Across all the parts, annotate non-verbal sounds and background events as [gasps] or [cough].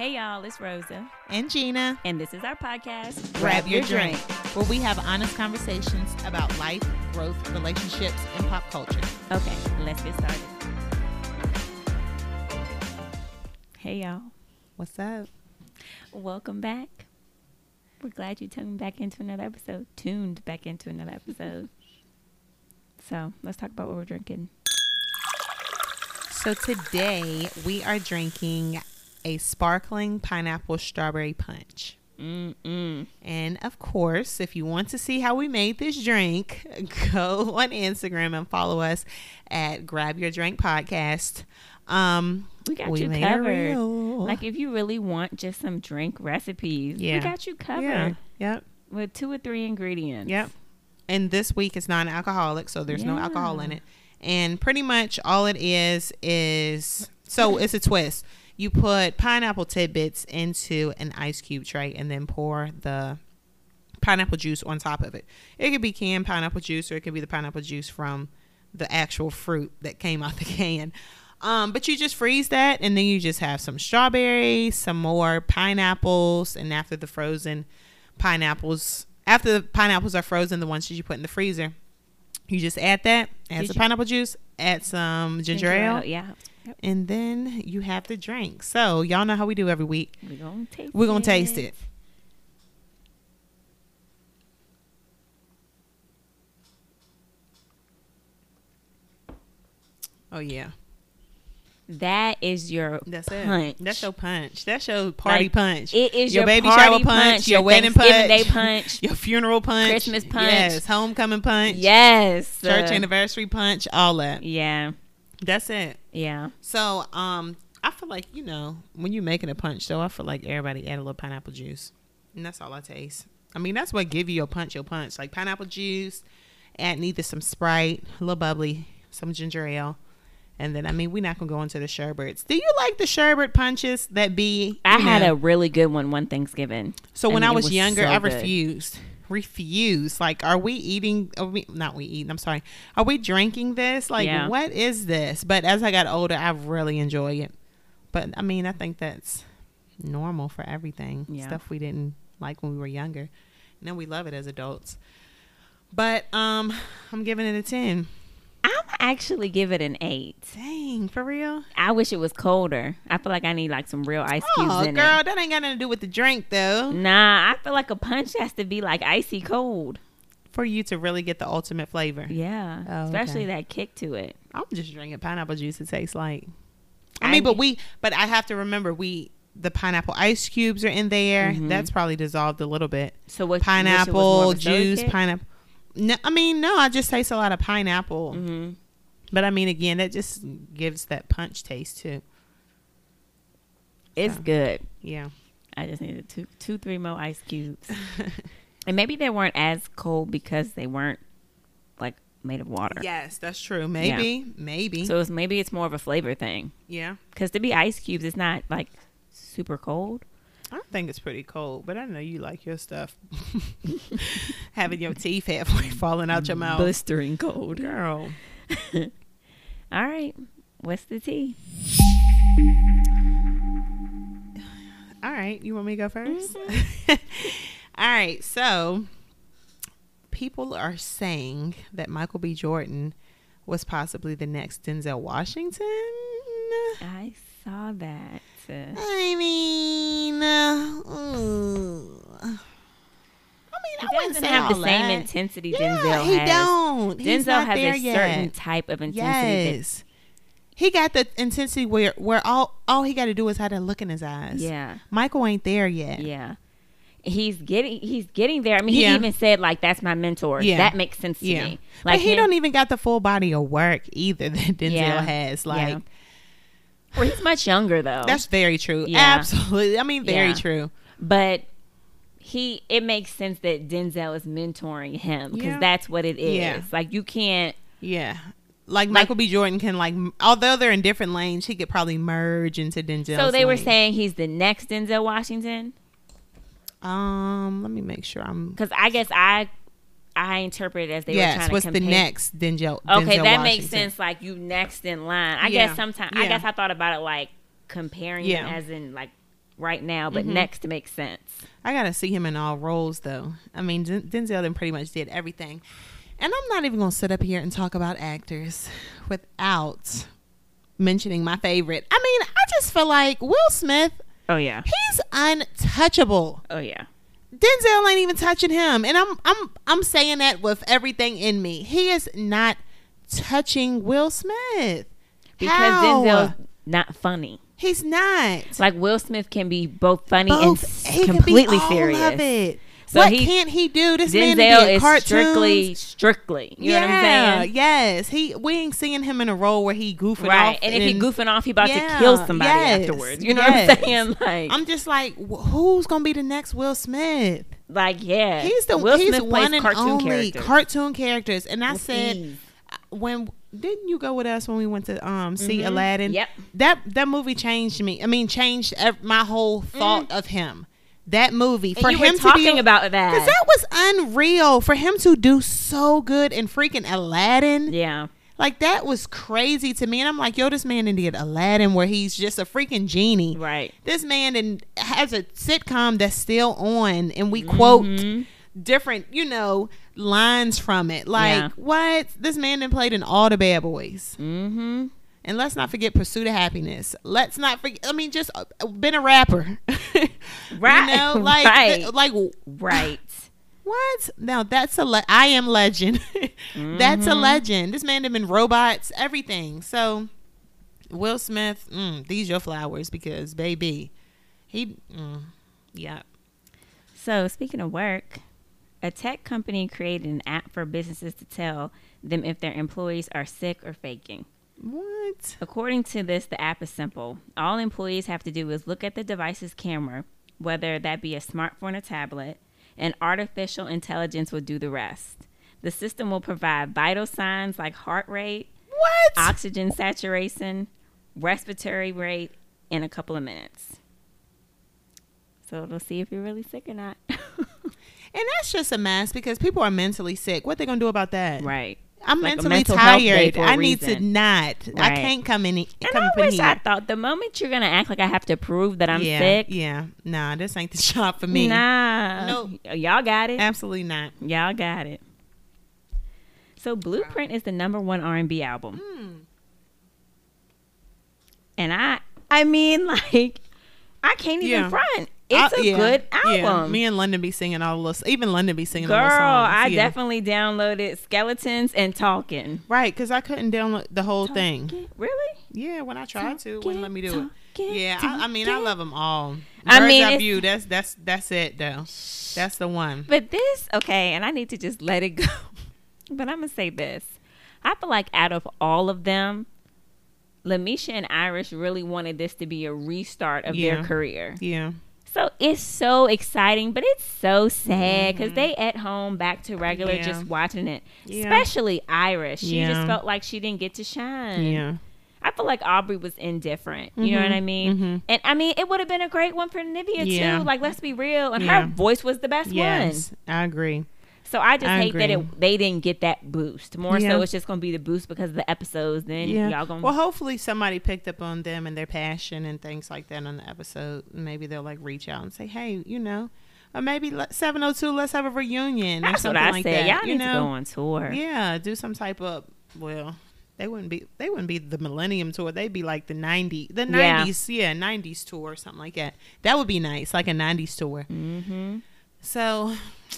Hey y'all, it's Rosa, and Gina. and this is our podcast. Grab your drink, where we have honest conversations about life, growth, relationships, and pop culture. Okay, let's get started. Hey y'all, What's up? welcome back. We're glad you tuned back into another episode. Tuned back into another episode. so let's talk about what we're drinking. So today we are drinking a sparkling pineapple strawberry punch. Mm-mm. And of course, if you want to see how we made this drink, [laughs] go on Instagram and follow us at Grab Your Drink Podcast. Um, We got we you covered. Like if you really want just some drink recipes, Yeah. we got you covered yeah, yep, with two or three ingredients. yep. And this week is non-alcoholic, so there's no alcohol in it. And pretty much all it is is so it's a twist. You put pineapple tidbits into an ice cube tray and then pour the pineapple juice on top of it. It could be canned pineapple juice or it could be the pineapple juice from the actual fruit that came out the can. Um, but you just freeze that and then you just have some strawberries, some more pineapples, and after the frozen pineapples, after the pineapples are frozen, the ones that you put in the freezer, you just add that, add Did some you- pineapple juice, add some ginger, ale, Yeah. Yep. and then you have the drink. So y'all know how we do every week. We're gonna taste We're gonna taste it. Oh yeah, That is your that's punch. it. That's your punch. That's your party Like, punch. It is your, your, baby shower punch, your, wedding Thanksgiving punch, Day punch. [laughs] your funeral punch, Christmas punch. yes, homecoming punch, yes. church uh, anniversary punch, all that. Yeah. That's it. Yeah. So, um, I feel like you know when you're making a punch, though, I feel like everybody add a little pineapple juice, and that's all I taste. I mean, that's what give you your punch, your punch, like pineapple juice, add either some Sprite, a little bubbly, some ginger ale, and then I mean, we're not gonna go into the sherbets. Do you like the sherbet punches that be? I you had a really good one one Thanksgiving. So when and I was, was younger, so I good. Refused. Like, are we eating? Are we not? We eating. I'm sorry. Are we drinking this? Like, Yeah. what is this? But as I got older, I really enjoy it. But I mean, I think that's normal for everything. Yeah. Stuff we didn't like when we were younger, and then we love it as adults. But um, I'm giving it a ten. I'm actually give it an eight. Dang, for real? I wish it was colder. I feel like I need like some real ice cubes Oh, in girl, that ain't got nothing to do with the drink, though. Nah, I feel like a punch has to be like icy cold. For you to really get the ultimate flavor. Yeah. Oh, Especially okay. that kick to it. I'm just drinking pineapple juice. It tastes like. I I- mean, but we, but I have to remember we the pineapple ice cubes are in there. Mhm. That's probably dissolved a little bit. So what Pineapple juice, pineapple. No, I mean no. I just taste a lot of pineapple. hmm But I mean, again, that just gives that punch taste too. It's So. good. Yeah. I just needed two, two, three more ice cubes. [laughs] and maybe they weren't as cold because they weren't like made of water. yes, that's true. Maybe, maybe. So it's, maybe it's more of a flavor thing. yeah. Because to be ice cubes, it's not like super cold. I think it's pretty cold, but I know you like your stuff. [laughs] Having your teeth halfway [laughs] falling out your mouth, Blistering cold. girl. [laughs] All right. What's the tea? All right, you want me to go 1st Mm-hmm. All right, so people are saying that Michael B. Jordan was possibly the next Denzel Washington. I saw that. I mean, uh, mm. I mean, he doesn't say have the same that. intensity Yeah, Denzel he has. don't. He's Denzel not has a yet. certain type of intensity. Yes. He got the intensity where where all all he got to do is have that look in his eyes. yeah. Michael ain't there yet. Yeah. He's getting he's getting there. I mean, he Yeah. even said like that's my mentor. Yeah. That makes sense to Yeah. me. But Like he him- don't even got the full body of work either that Denzel has. Like Yeah. Well, he's much younger though. that's very true. Yeah. Absolutely. I mean, very Yeah. true. but he it makes sense that Denzel is mentoring him because Yeah. that's what it is. Yeah. Like you can't Yeah. Like, Michael B. Jordan can like, although they're in different lanes, he could probably merge into Denzel. So they were saying he's the next Denzel Washington um, let me make sure I'm. because I guess I I interpret it as they were yes, trying what's to the compare. next Denzel? Okay, Denzel that makes sense. Like you next in line. I Yeah. guess sometimes I guess I thought about it like comparing Yeah. as in like right now, but Mhm. next makes sense. I gotta see him in all roles though. I mean, Den- Denzel then pretty much did everything, and I'm not even gonna sit up here and talk about actors without mentioning my favorite. I mean, I just feel like Will Smith. Oh yeah. He's untouchable. Oh yeah. Denzel ain't even touching him, and I'm I'm I'm saying that with everything in me. He is not touching Will Smith Because How? Denzel's not funny. He's not. Like Will Smith can be both funny Both- and s- he can be completely serious. So what he- can't he do? This man Denzel did is cartoons. strictly, strictly. You know what I'm saying? Yes, he. We ain't seeing him in a role where he goofing Right. off. And if he goofing off, he about Yeah, to kill somebody yes, afterwards. You know yes. what I'm saying? [laughs] Like, I'm just like, who's gonna be the next Will Smith? like yeah. He's the Will he's Smith one and cartoon only characters. cartoon characters. And I with said ease. when didn't you go with us when we went to um see Mhm. Aladdin? Yep. That that movie changed me. I mean, changed my whole thought of him. That movie And for him talking be about that. Because that was unreal for him to do so good in freaking Aladdin. yeah. Like that was crazy to me. And I'm like, yo, this man did Aladdin where he's just a freaking genie. Right. This man and has a sitcom that's still on and we quote Mhm. different, you know, lines from it. Like, Yeah. what? This man then played in all the bad boys. Mm-hmm. And let's not forget Pursuit of Happiness. Let's not forget I mean, just uh, been a rapper. [laughs] Right, You know, like right. th- like Right. [sighs] What? Now that's a le- I am legend. [laughs] that's a Mhm. legend. This man have been robots, everything. So Will Smith, mm, these your flowers because baby, he, mm, yeah. So, speaking of work, a tech company created an app for businesses to tell them if their employees are sick or faking. What? According to this, the app is simple. All employees have to do is look at the device's camera, whether that be a smartphone or tablet, and artificial intelligence will do the rest. The system will provide vital signs like heart rate, What? oxygen saturation, respiratory rate in a couple of minutes. So it'll see if you're really sick or not. [laughs] and that's just a mess because people are mentally sick. What they gonna do about that? right. I'm Like mentally mental health day tired. I a I need to reason. not. I can't come in. And come I wish here. I thought the moment you're gonna act like I have to prove that I'm yeah, sick, Yeah. Nah, this ain't the [laughs] job for me. nah, Nope. y'all got it. Absolutely not. Y'all got it. So Blueprint is the number one R&B album, Hmm. and I, I mean, [laughs] like, I can't even Yeah. front. It's I- a yeah, good yeah. Me and London be singing all the songs. even London be singing Girl, all the songs. I yeah. definitely downloaded Skeletons and Talking. right because I couldn't download the whole thing. Really? Yeah, when I tried to, it wouldn't let me do it. Talking, Yeah, I, I mean I love them all. I mean, Eye view. That's that's that's it though. That's the one. But this, okay, and I need to just let it [laughs] go. but I'm gonna say this: I feel like out of all of them, LeMisha and Irish really wanted this to be a restart of Yeah. their career. Yeah, it's so exciting, but it's so sad because they at home back to regular, Mm-hmm. Yeah. just watching it. Yeah. Especially Iris. she Yeah. just felt like she didn't get to shine. yeah. I feel like Aubrey was indifferent. You know Mhm, what I mean? mhm. And I mean, it would have been a great one for Nivea Yeah. too. Like, let's be real. And Yeah. her voice was the best one. Yes, I agree. So I just I hate that it, they didn't get that boost. More Yeah. so, it's just gonna be the boost because of the episodes. Then Yeah. y'all gonna Well, hopefully somebody picked up on them and their passion and things like that on the episode. Maybe they'll like reach out and say, "Hey, you know," or maybe seven hundred two. Let's have a reunion. or That's what something I like said. That, Y'all you need to know? go on tour. Yeah, do some type of well, they wouldn't be they wouldn't be the Millennium tour. They'd be like the ninety the Yeah. nineties, yeah, nineties tour or something like that. That would be nice, like a nineties tour. Mm-hmm. So,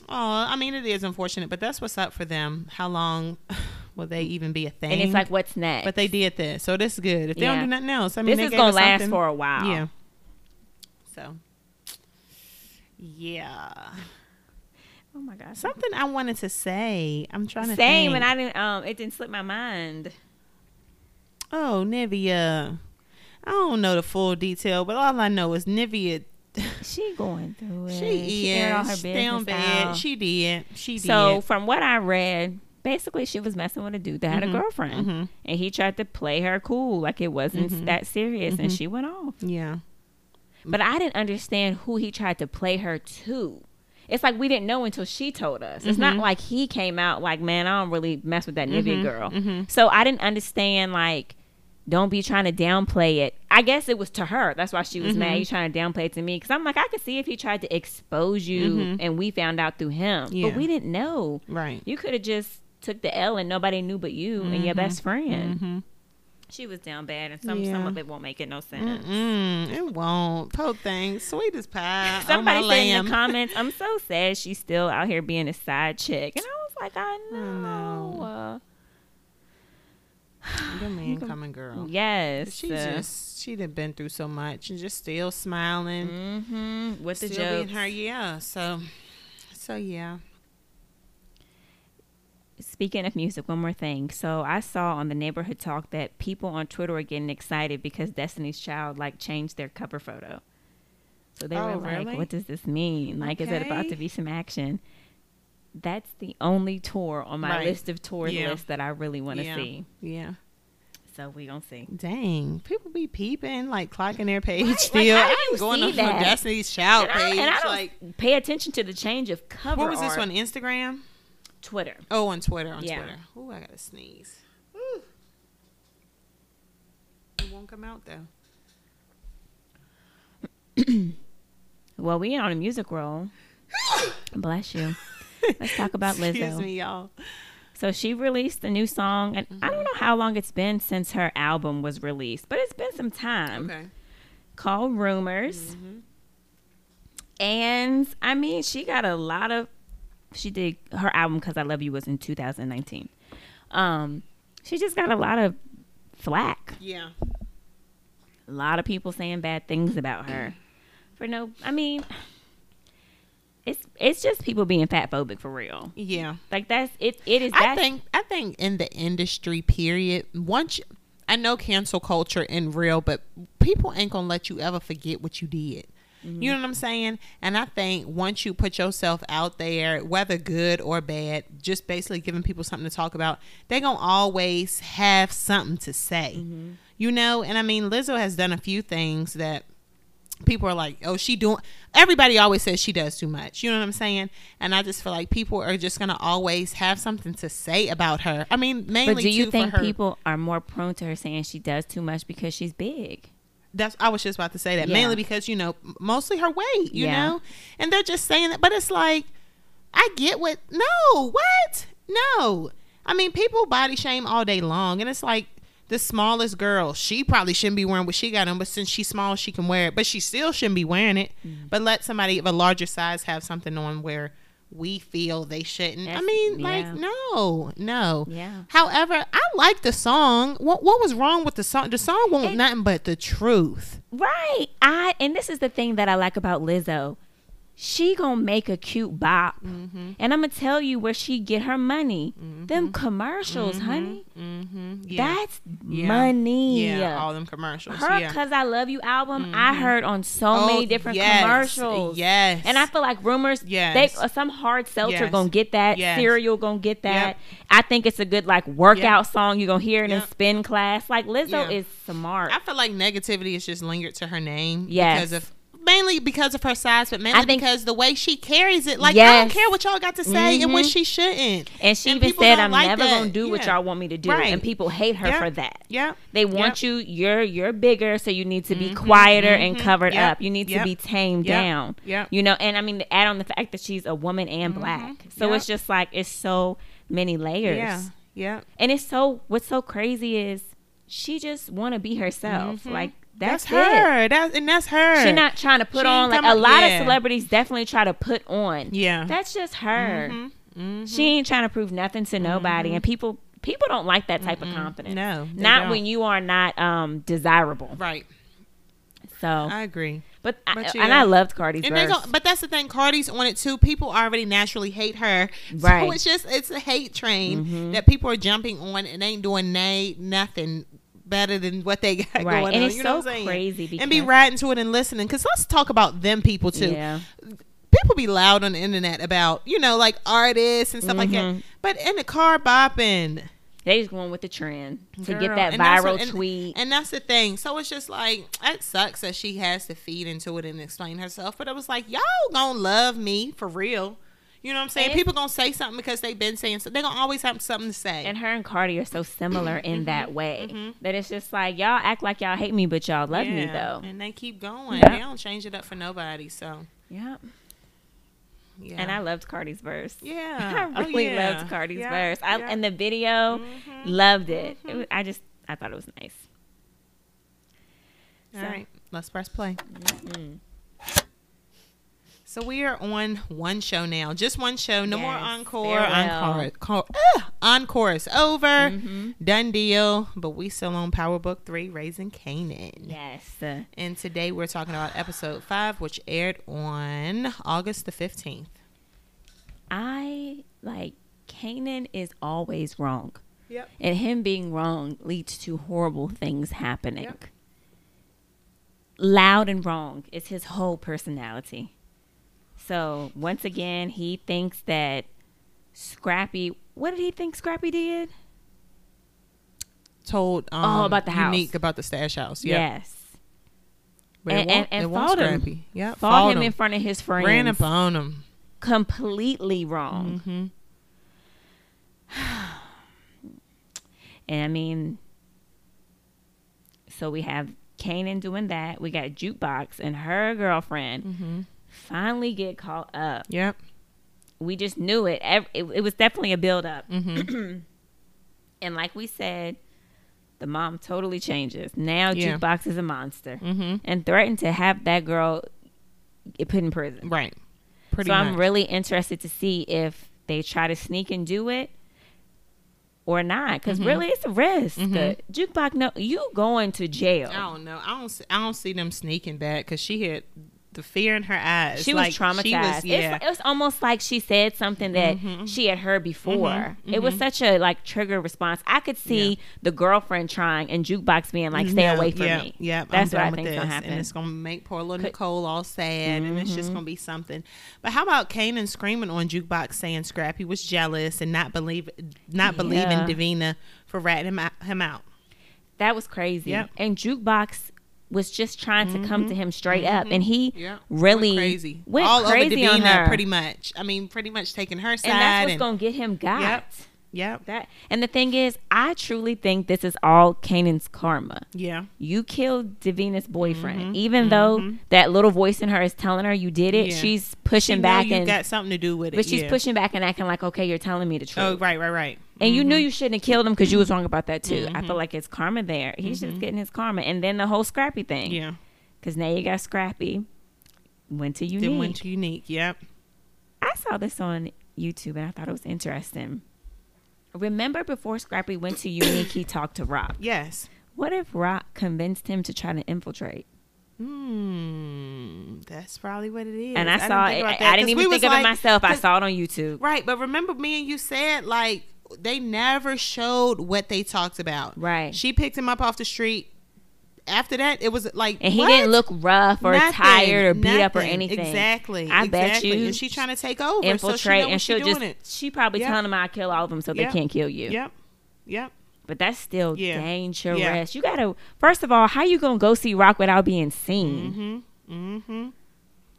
oh, I mean, it is unfortunate, but that's what's up for them. How long [sighs] will they even be a thing? And it's like, what's next? but they did this, so this is good. If they Yeah. don't do nothing else, I mean, this is gonna last something. for a while. Yeah. So, yeah, Oh my gosh. something I wanted to say. I'm trying to Same, think. and I didn't. Um, it didn't slip my mind. Oh, Nivea. I don't know the full detail, but all I know is Nivea. She going through it. She all her is. Stay on business bed. She did. She did. So from what I read, basically she was messing with a dude that had a Mhm, girlfriend, mhm. and he tried to play her cool, like it wasn't Mhm. that serious, and Mhm. she went off. yeah. But I didn't understand who he tried to play her to. It's like we didn't know until she told us. It's not Mhm. like he came out like, man, I don't really mess with that Nivea girl. So I didn't understand like don't be trying to downplay it. I guess it was to her. That's why she was mad. Mhm. You trying to downplay it to me because I'm like, I could see if he tried to expose you, Mhm. and we found out through him, Yeah. but we didn't know. Right. You could have just took the L and nobody knew but you and your Mhm. best friend. Mm-hmm. She was down bad, and some some of it won't make it no sense. Mm-mm, it won't. Poor thing, sweet as pie. [laughs] Somebody oh, my said in the comments, "I'm so sad she's still out here being a side chick," and I was like, "I I know." [gasps] Uh, the man coming girl. yes, She just she done been through so much and just still smiling, hmm with the still jokes. her. Yeah. So, so yeah. Speaking of music, one more thing. So I saw on the neighborhood talk that people on Twitter are getting excited because Destiny's Child like changed their cover photo. So they Oh, were like, really? "What does this mean? Like, is it about to be some action?" That's the only tour on my Right. list of tours Yeah. list that I really want to Yeah. see. Yeah. So we gonna see. Dang, people be peeping, like clocking their page Right, like, still. do I'm going on that? Destiny's Child And I, page. and I don't like, pay attention to the change of cover. what was this on Instagram? Twitter. Oh, on Twitter. On Yeah. Twitter. Oh, I gotta sneeze. Woo. It won't come out though. [coughs] Well, we on a music roll. [gasps] Bless you. Let's talk about [laughs] Lizzo. Excuse me, y'all. So she released a new song, and I Mm-hmm. don't know how long it's been since her album was released, but it's been some time. Okay. Called Rumors, Mhm. and I mean, she got a lot of. She did her album "Cuz I Love You" was in 2019. Um, she just got a lot of flack. Yeah. A lot of people saying bad things about her for no. I mean, it's it's just people being fat phobic for real. Yeah. Like that's it. It is. I think I think in the industry period, once you, I know cancel culture in real, but people ain't gonna let you ever forget what you did. You know what I'm saying? And I think once you put yourself out there, whether good or bad, just basically giving people something to talk about, they gonna always have something to say. Mm-hmm. You know, and I mean Lizzo has done a few things that people are like, oh, she doing. Everybody always says she does too much. You know what I'm saying? And I just feel like people are just gonna always have something to say about her. I mean, mainly. But do you think people are more prone to her saying she does too much because she's big? That's I was just about to say that Yeah. mainly because you know mostly her weight. You Yeah. know, and they're just saying that, but it's like I get what. No, what? No. I mean, people body shame all day long, and it's like the smallest girl. She probably shouldn't be wearing what she got on, but since she's small, she can wear it. But she still shouldn't be wearing it. Mm. But let somebody of a larger size have something on where we feel they shouldn't. I That's- mean, like no, no. Yeah. However, I like the song. What what was wrong with the song? The song won't It- nothing but the truth. Right. I and this is the thing that I like about Lizzo. She gonna make a cute bop, Mm-hmm. and I'm gonna tell you where she get her money. Them commercials, honey. Mm-hmm. Yeah. That's Yeah. money. yeah, all them commercials. her yeah. "Cuz I Love You" album, I heard on so many different Oh, yes, commercials. Yes, And I feel like rumors, Yes. they uh, some hard seltzer Yes. gonna get that, Yes. cereal gonna get that. Yep. I think it's a good like workout Yep. song. You gonna hear it in Yep. spin class. Like Lizzo is smart. I feel like negativity is just lingered to her name. Yes. because of mainly because of her size, but mainly think- because the way she carries it. Like I don't care what y'all got to say and what Mhm. she shouldn't. and she and even said, "I'm like never that. gonna do what y'all want me to do," Right. and people hate her Yep. for that. Yeah, They want you. You're you're bigger, so you need to be Mhm, quieter and mhm, covered yep, up. You need to be tamed yep, down. Yeah, You know, and I mean, to add on the fact that she's a woman and black, so yep. it's just like it's so many layers. yeah, yeah. And it's so what's so crazy is she just want to be herself. Mhm. Like that's, That's, her. That's and that's her. She's not trying to put She on like a lot yeah. of celebrities definitely try to put on. Yeah. That's just her. Mhm, mhm. She ain't trying to prove nothing to nobody, and people people don't like that type of confidence. No, not don't. when you are not um desirable. Right. So, I agree. but, I, but and. I loved Cardi's And verse. but that's the thing. Cardi's on it too. People already naturally hate her, so Right. Mm-hmm. it's just it's a hate train that people are jumping on and ain't doing nay nothing better than what they [laughs] got Right. going And on. it's you know so what I'm saying? crazy and be because- riding to it and listening. Because let's talk about them people too. yeah, People be loud on the internet about you know like artists and stuff like that, Mhm. but in the car bopping. they just going with the trend to get that viral what- and- tweet. And that's the thing. So it's just like it sucks that she has to feed into it and explain herself. But it was like, y'all gonna love me for real. You know what I'm saying? And- People gonna say something because they've been saying so. They're gonna always have something to say. And her and Cardi are so similar in Mm-hmm. that way that it's just like y'all act like y'all hate me, but y'all love me though. And they keep going. Yep. They don't change it up for nobody. So Yeah. yeah. And I loved Cardi's verse. yeah. [laughs] I Oh, really yeah. loved Cardi's Yeah, verse. I, yeah. And the video, Mhm. loved it. it was, I just, I thought it was nice. All So- right, let's press play. Mm. So we are on one show now, just one show. No more Yes, encore. Encore. Cor- ah, encore is over. Mhm. Done deal. But we still on Power Book Three, Raising Kanan. Yes. And today we're talking about episode five, which aired on August the fifteenth. I like Kanan is always wrong. Yep. And him being wrong leads to horrible things happening. Yep. Loud and wrong is his whole personality. So once again, he thinks that Scrappy. What did he think Scrappy did? Told um, Oh, about the house. unique about the stash house. Yep. Yes. But it And- won't- and- and it won't fought him. Scrappy. Yep. Fought him in front of his friends. Ran up on him. completely wrong. hmm And I mean, so we have Kanan doing that. We got Jukebox and her girlfriend hmm finally get caught up. Yep. We just knew it. It, it was definitely a build up. hmm [clears throat] And like we said, the mom totally changes. Now Yeah. Jukebox is a monster hmm and threatened to have that girl put in prison. Right. Pretty so much. I'm really interested to see if they try to sneak and do it or not. Because Mhm. really, it's a risk. Mhm. Uh, Jukebox, no, you going to jail. I don't know. I don't. See, I don't see them sneaking back because she had the fear in her eyes. She Like, was traumatized. She was, yeah. it's, it was almost like she said something that Mhm. she had heard before. Mhm, It was mhm. such a like trigger response. I could see the girlfriend trying and jukebox being like, "Stay No, away from yeah, me." Yeah, That's I'm what I think's gonna happen. and it's gonna make poor little Could- Nicole all sad, and it's just Mhm. gonna be something. But how about Kanan screaming on jukebox saying Scrappy was jealous and not believe, not believing Yeah. Davina for ratting him out, him out. That was crazy. Yep. And jukebox was just trying to come to him straight up, Mhm. and he Yeah, really went crazy, went all crazy over on Davina, her. pretty much. I mean, pretty much taking her side. and that's what's and, gonna get him got. Yep. Yep. That and the thing is, I truly think this is all Kanan's karma. Yeah. You killed Davina's boyfriend, Mhm, even though mhm. that little voice in her is telling her you did it. Yeah. She's pushing She back you and got something to do with it. but she's yeah. pushing back and acting like, okay, you're telling me the truth. Oh, right, right, right. And you knew Mhm. you shouldn't have killed him because you was wrong about that too. I Mhm. feel like it's karma there. He's just Mhm. getting his karma, and then the whole Scrappy thing. Yeah. Because now you got Scrappy. Went to unique. Then went to unique. Yep. I saw this on YouTube and I thought it was interesting. Remember before Scrappy went to unique, he talked to Raq. Yes. What if Raq convinced him to try to infiltrate? Hmm. That's probably what it is. and I, didn't saw it. about I, didn't even think of like- it myself. I saw it on YouTube. Right, but remember me and you said like they never showed what they talked about. Right. She picked him up off the street. After that, it was like And he what? didn't look rough or Nothing, tired or beat up or anything. Exactly. I bet exactly. you And she trying to take over. Infiltrate so she and she'll she just it. she probably Yep. telling them I'll kill all of them so Yep. they can't kill you. Yep. Yep. But that's still Yeah. dangerous. Yeah. You gotta first of all, how you gonna go see Raq without being seen? Mm-hmm. Mm-hmm.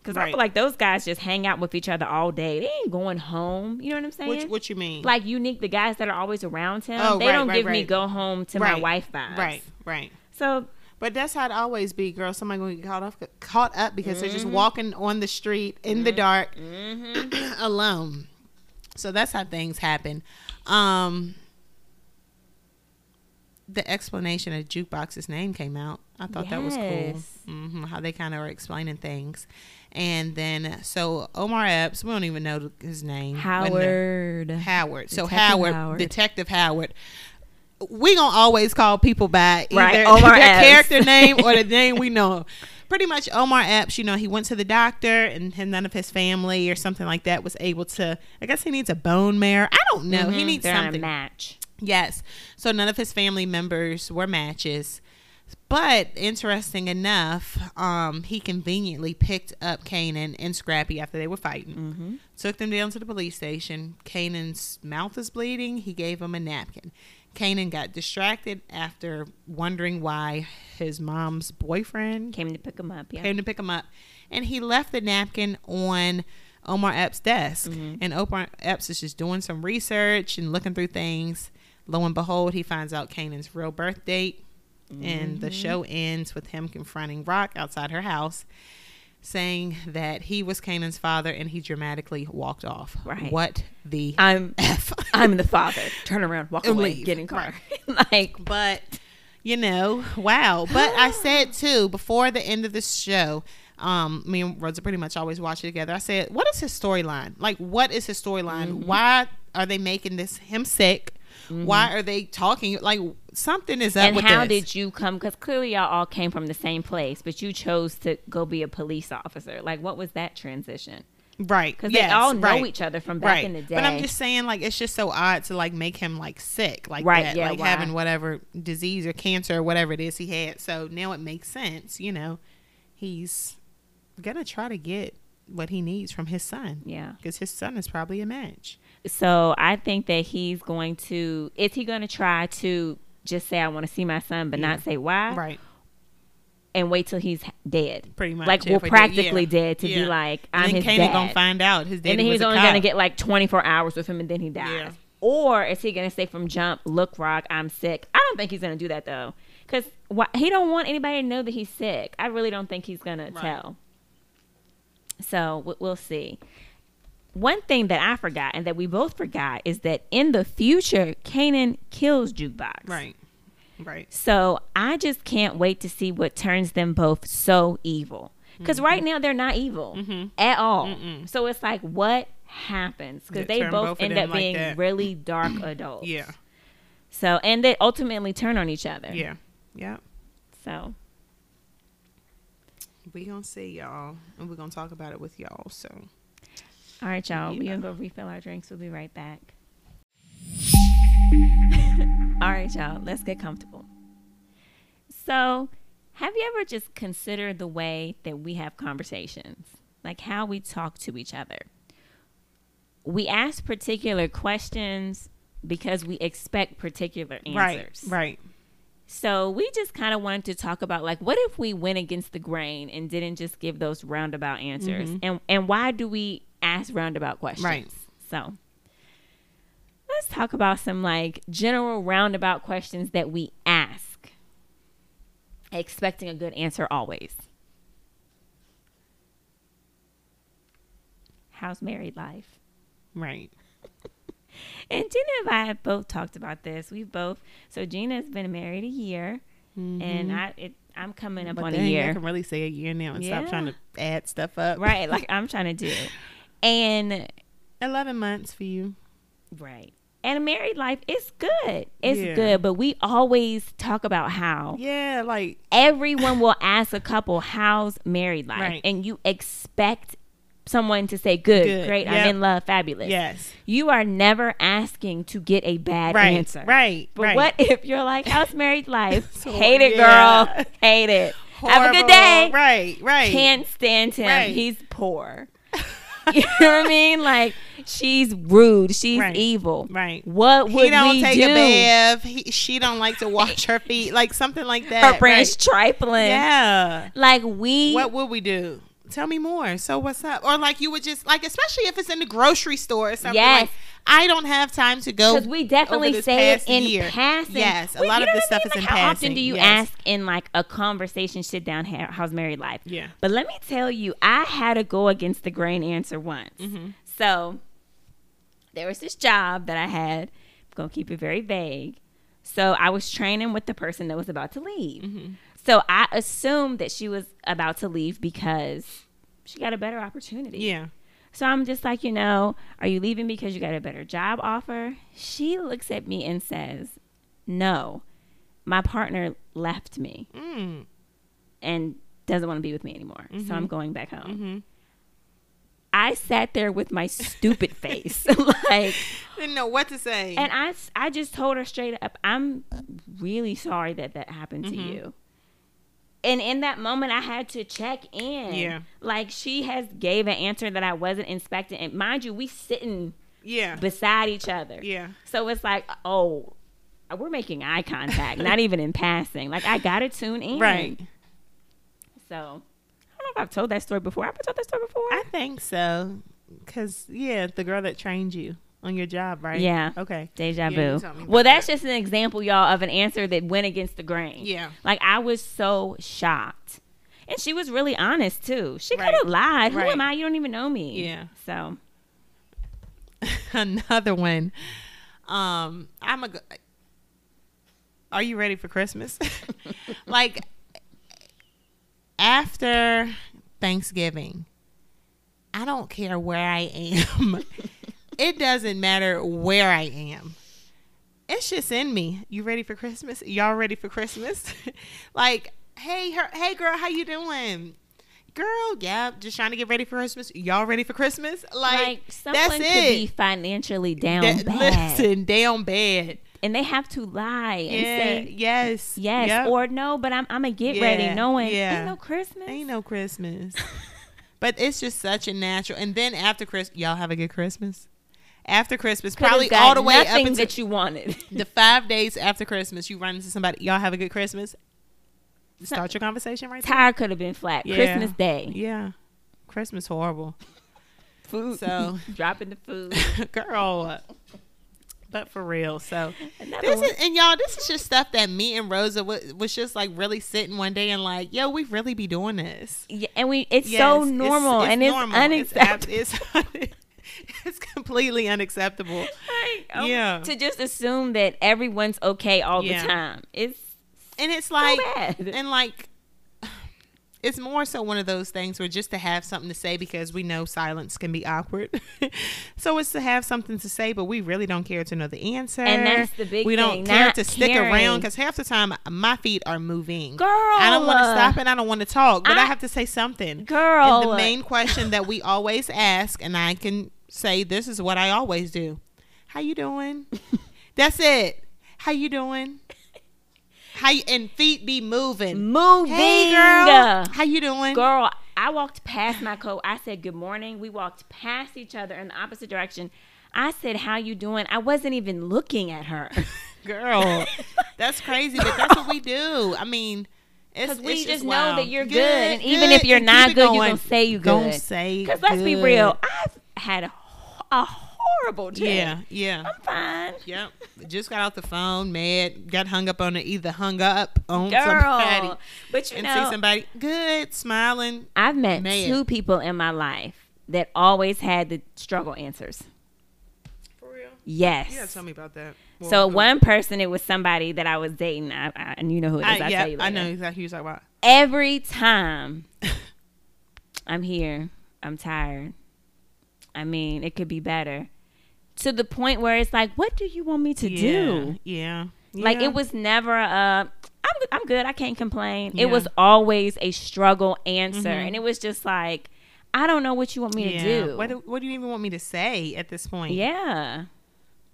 Because I feel like those guys just hang out with each other all day. They ain't going home. You know what I'm saying? What, what you mean? like unique, the guys that are always around him, Oh, they right, don't right, give me go home to my wife vibes. right. Right. So But that's how it always be, girl. Somebody gonna get caught off, caught up because they're Mm-hmm. just walking on the street in the dark mhm. [clears throat] alone. So that's how things happen. Um, the explanation of jukebox's name came out. I thought that was cool. Yes. hmm how they kind of are explaining things, and then so Omar Epps, we don't even know his name. When the- Howard. Howard. So Howard, Howard. Detective Howard. We gonna always call people by either Right, [laughs] Omar their Epps. character name or the [laughs] name we know. Pretty much Omar Epps, you know, he went to the doctor and had none of his family or something like that was able to. I guess he needs a bone marrow. I don't know. He Mhm. needs They're something. match. Yes. So none of his family members were matches. But interesting enough, um, he conveniently picked up Kanan and Scrappy after they were fighting hmm took them down to the police station. Kanan's mouth is bleeding. He gave him a napkin. Kanan got distracted after wondering why his mom's boyfriend Came to pick him up. Yeah. came to pick him up, and he left the napkin on Omar Epps' desk. Mm-hmm. And Omar Epps is just doing some research and looking through things. Lo and behold, he finds out Kanan's real birth date. And Mm-hmm. the show ends with him confronting Raq outside her house, saying that he was Kanan's father and he dramatically walked off. Right. What the I'm F? [laughs] I'm the father. Turn around, walk And away, leave. get in car. [laughs] like but you know, wow. But I [gasps] said too before the end of this show, um, me and Rosa pretty much always watch it together. I said, "What is his storyline? Like, what is his storyline? Mm-hmm. Why are they making this him sick? Why mm-hmm. are they talking like something is up and with how this? did you come? Because clearly y'all all came from the same place, but you chose to go be a police officer. Like, what was that transition? right? Because Yes, they all know right. each other from back right. in the day. But I'm just saying, like, it's just so odd to like make him like sick, like Right, that, yeah, like why? having whatever disease or cancer or whatever it is he had. So now it makes sense, you know. He's gonna try to get what he needs from his son. yeah. because his son is probably a match. So I think that he's going to. Is he going to try to just say I want to see my son, but Yeah. not say why, Right, and wait till he's dead? pretty much. Like, yeah, well, if I did, practically yeah. dead to be like, And I'm then his Kanan dad. gonna find out his and then he's only cop. to get like 24 hours with him, and then he dies. Yeah. Or is he going to say from jump, look, Raq, I'm sick? I don't think he's going to do that though, because he don't want anybody to know that he's sick. I really don't think he's going to Right. tell. So we- we'll see. One thing that I forgot and that we both forgot is that in the future, Kanan kills Jukebox. right, right. So I just can't wait to see what turns them both so evil. Because Mm-hmm. right now they're not evil at all. Mm-mm. So it's like, what happens? Because they both, both end up like being that. really [clears throat] dark adults. Yeah, So and they ultimately turn on each other. yeah, yeah. So We're gonna see y'all, and we're gonna talk about it with y'all. So all right, y'all. We're gonna go refill our drinks. We'll be right back. [laughs] all right, y'all. Let's get comfortable. So, have you ever just considered the way that we have conversations, like how we talk to each other? We ask particular questions because we expect particular answers. right, right. So we just kind of wanted to talk about like what if we went against the grain and didn't just give those roundabout answers, mm-hmm. and and why do we ask roundabout questions? Right. So let's talk about some like general roundabout questions that we ask, expecting a good answer always. How's married life? Right. [laughs] And Gina and I have both talked about this. We've both so Gina's been married a year, and I it, I'm coming up Mm-hmm. But on a a I year, can really say a year now and Yeah. stop trying to add stuff up. right? Like [laughs] I'm trying to do, and eleven months for you. right. And a married life is good. It's Yeah. good, but we always talk about how Yeah, like everyone will ask a couple, "How's married life?" Right. and you expect someone to say, "Good, Good. great, Yep. I'm in love, fabulous." yes, You are never asking to get a bad right, answer. right, But right. what [laughs] if you're like, how's married life? [laughs] So, Hate it, yeah. girl. Hate it. Have a good day. Right, right. Can't stand him. He's poor. [laughs] you know what I mean? Like she's rude. She's Right. evil. Right. What would he don't we take do? a bath. He, she don't like to wash her [laughs] feet, like something like that. Her branch right. trifling. Yeah. Like we. What would we do? Tell me more. So what's up? Or like you would just like, especially if it's in the grocery store or something. Yes. Like, I don't have time to go. because we definitely say it in year. passing. Yes, a We- lot of this I stuff mean? is Like, in How often do you Yes. ask in like a conversation, sit down, "How- how's married life? Yeah. But let me tell you, I had to go against the grain answer once. Mm-hmm. So there was this job that I had. I'm gonna keep it very vague. So I was training with the person that was about to leave. Mm-hmm. So I assumed that she was about to leave because she got a better opportunity. Yeah. So I'm just like, you know, are you leaving because you got a better job offer? She looks at me and says, No, my partner left me Mm. and doesn't want to be with me anymore. Mm-hmm. So I'm going back home. hmm I sat there with my stupid [laughs] face, [laughs] like, Didn't know what to say. and I, I just told her straight up, I'm really sorry that that happened to Mhm. you. And in that moment, I had to check in. Yeah. Like she has gave an answer that I wasn't expecting, and mind you, we sitting yeah. beside each other. Yeah. So it's like, oh, we're making eye contact, not even in passing. Like I gotta tune in. Right. So I don't know if I've told that story before. I've told that story before. I think so. Cause yeah, the girl that trained you on your job, right? Yeah. Okay. Deja Yeah, vu. told well, that's that. just an example, y'all, of an answer that went against the grain. Yeah. Like I was so shocked. And she was really honest too. She Right. could have lied. Who am I? You don't even know me. Yeah. So [laughs] Another one. Um, I'm a. Are you ready for Christmas? [laughs] like after Thanksgiving, I don't care where I am. [laughs] it doesn't matter where I am. It's just in me. You ready for Christmas? Y'all ready for Christmas? [laughs] like, hey, her, hey, girl, how you doing? Girl, yeah, just trying to get ready for Christmas. Y'all ready for Christmas? Like, like someone that's could it. be financially down That- bad. Listen, down bad. And they have to lie and Yeah. say yes. yes Yep. or no, but I'm I'm gonna get ready knowing yeah. ain't no Christmas. ain't no Christmas. [laughs] but it's just such a natural. And then after Christmas, y'all have a good Christmas. After Christmas, probably all the way up until that you wanted. [laughs] the five days after Christmas, you run into somebody. Y'all have a good Christmas. Start your conversation right there. Tire could have been flat. Yeah. Christmas Day. Yeah, Christmas horrible, Food. So- [laughs] dropping the food. [laughs] girl. But for real, so Another this one. is and y'all, this is just stuff that me and Rosa was, was just like really sitting one day and like, yo, we really be doing this. Yeah, and we it's Yes, so it's- normal and it's normal. unacceptable. It's, ab- it's, [laughs] it's completely unacceptable. Like, oh, Yeah. To just assume that everyone's okay all Yeah. the time. It's And it's like, bad. and like, it's more so one of those things where just to have something to say because we know silence can be awkward. [laughs] so it's to have something to say, but we really don't care to know the answer. And that's the big We don't thing, care to stick caring. around because half the time my feet are moving. girl. I don't want to stop and I don't want to talk, but I, I- have to say something. Girl. And the main question that we always ask, and I can say this is what I always do. How you doing? [laughs] That's it. How you doing? How you, and feet be moving. moving. Hey girl, how you doing? Girl, I walked past my co. I said good morning. We walked past each other in the opposite direction. I said, "How you doing?" I wasn't even looking at her [laughs] Girl, [laughs] that's crazy, but that's what we do. I mean, because we it's just know wild. that you're good, and even good, if you're not good, it you're going. gonna say you Gonna good. say Because let's be good. real, I've had a, a horrible day. Yeah, yeah. I'm fine. Yep. Just got off the phone, mad, got hung up on it, either hung up on Girl, somebody but you and know, see somebody good, smiling. I've met Man. two people in my life that always had the struggle answers. For real? Yes. You gotta tell me about that. So one person, it was somebody that I was dating, I, I, and you know who it is. I, I'll yeah, tell you I know exactly who you're talking about. Every time [laughs] I'm here, I'm tired. I mean, it could be better. To the point where it's like, what do you want me to do? Yeah. Like Yeah. it was never a I'm I'm good. I can't complain. Yeah. It was always a struggle answer, Mhm. and it was just like, I don't know what you want me yeah. to do. What do, what do you even want me to say at this point? yeah, [clears throat]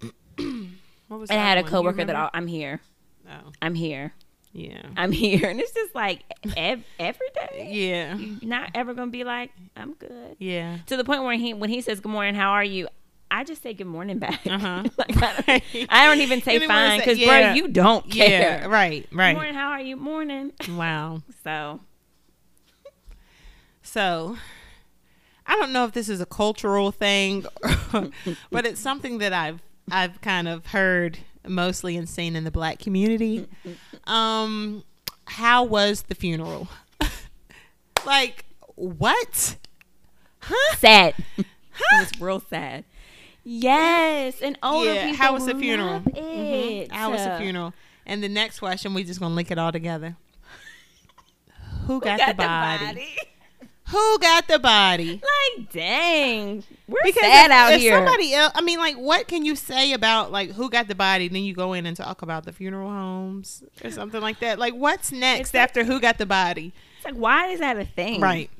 What was and I had a coworker that? I, I'm here. Oh, I'm here. Yeah. I'm [laughs] here, and it's just like ev- every day. Yeah. Not ever gonna be like, I'm good. Yeah. To the point where he when he says good morning, how are you? I just say good morning back. Uh-huh. [laughs] like, I, don't, [laughs] I don't even say You didn't wanna fine because yeah. bro, you don't care. Yeah. Right. Right. Good Morning, how are you? Morning. Wow. So So, I don't know if this is a cultural thing, but it's something that I've I've kind of heard mostly and seen in the black community. Um, how was the funeral? [laughs] like what? Huh? sad. it was real sad. Yes, and older yeah. people. How was the funeral? Mhm. It. How was the funeral? And the next question, we just gonna link it all together. [laughs] Who Who got, the, body? Who got the body? Like, dang, we're Because sad if, out if here. somebody else, I mean, like, what can you say about like who got the body? Then you go in and talk about the funeral homes or something like that. Like, what's next It's like- after who got the body? it's like, why is that a thing? Right.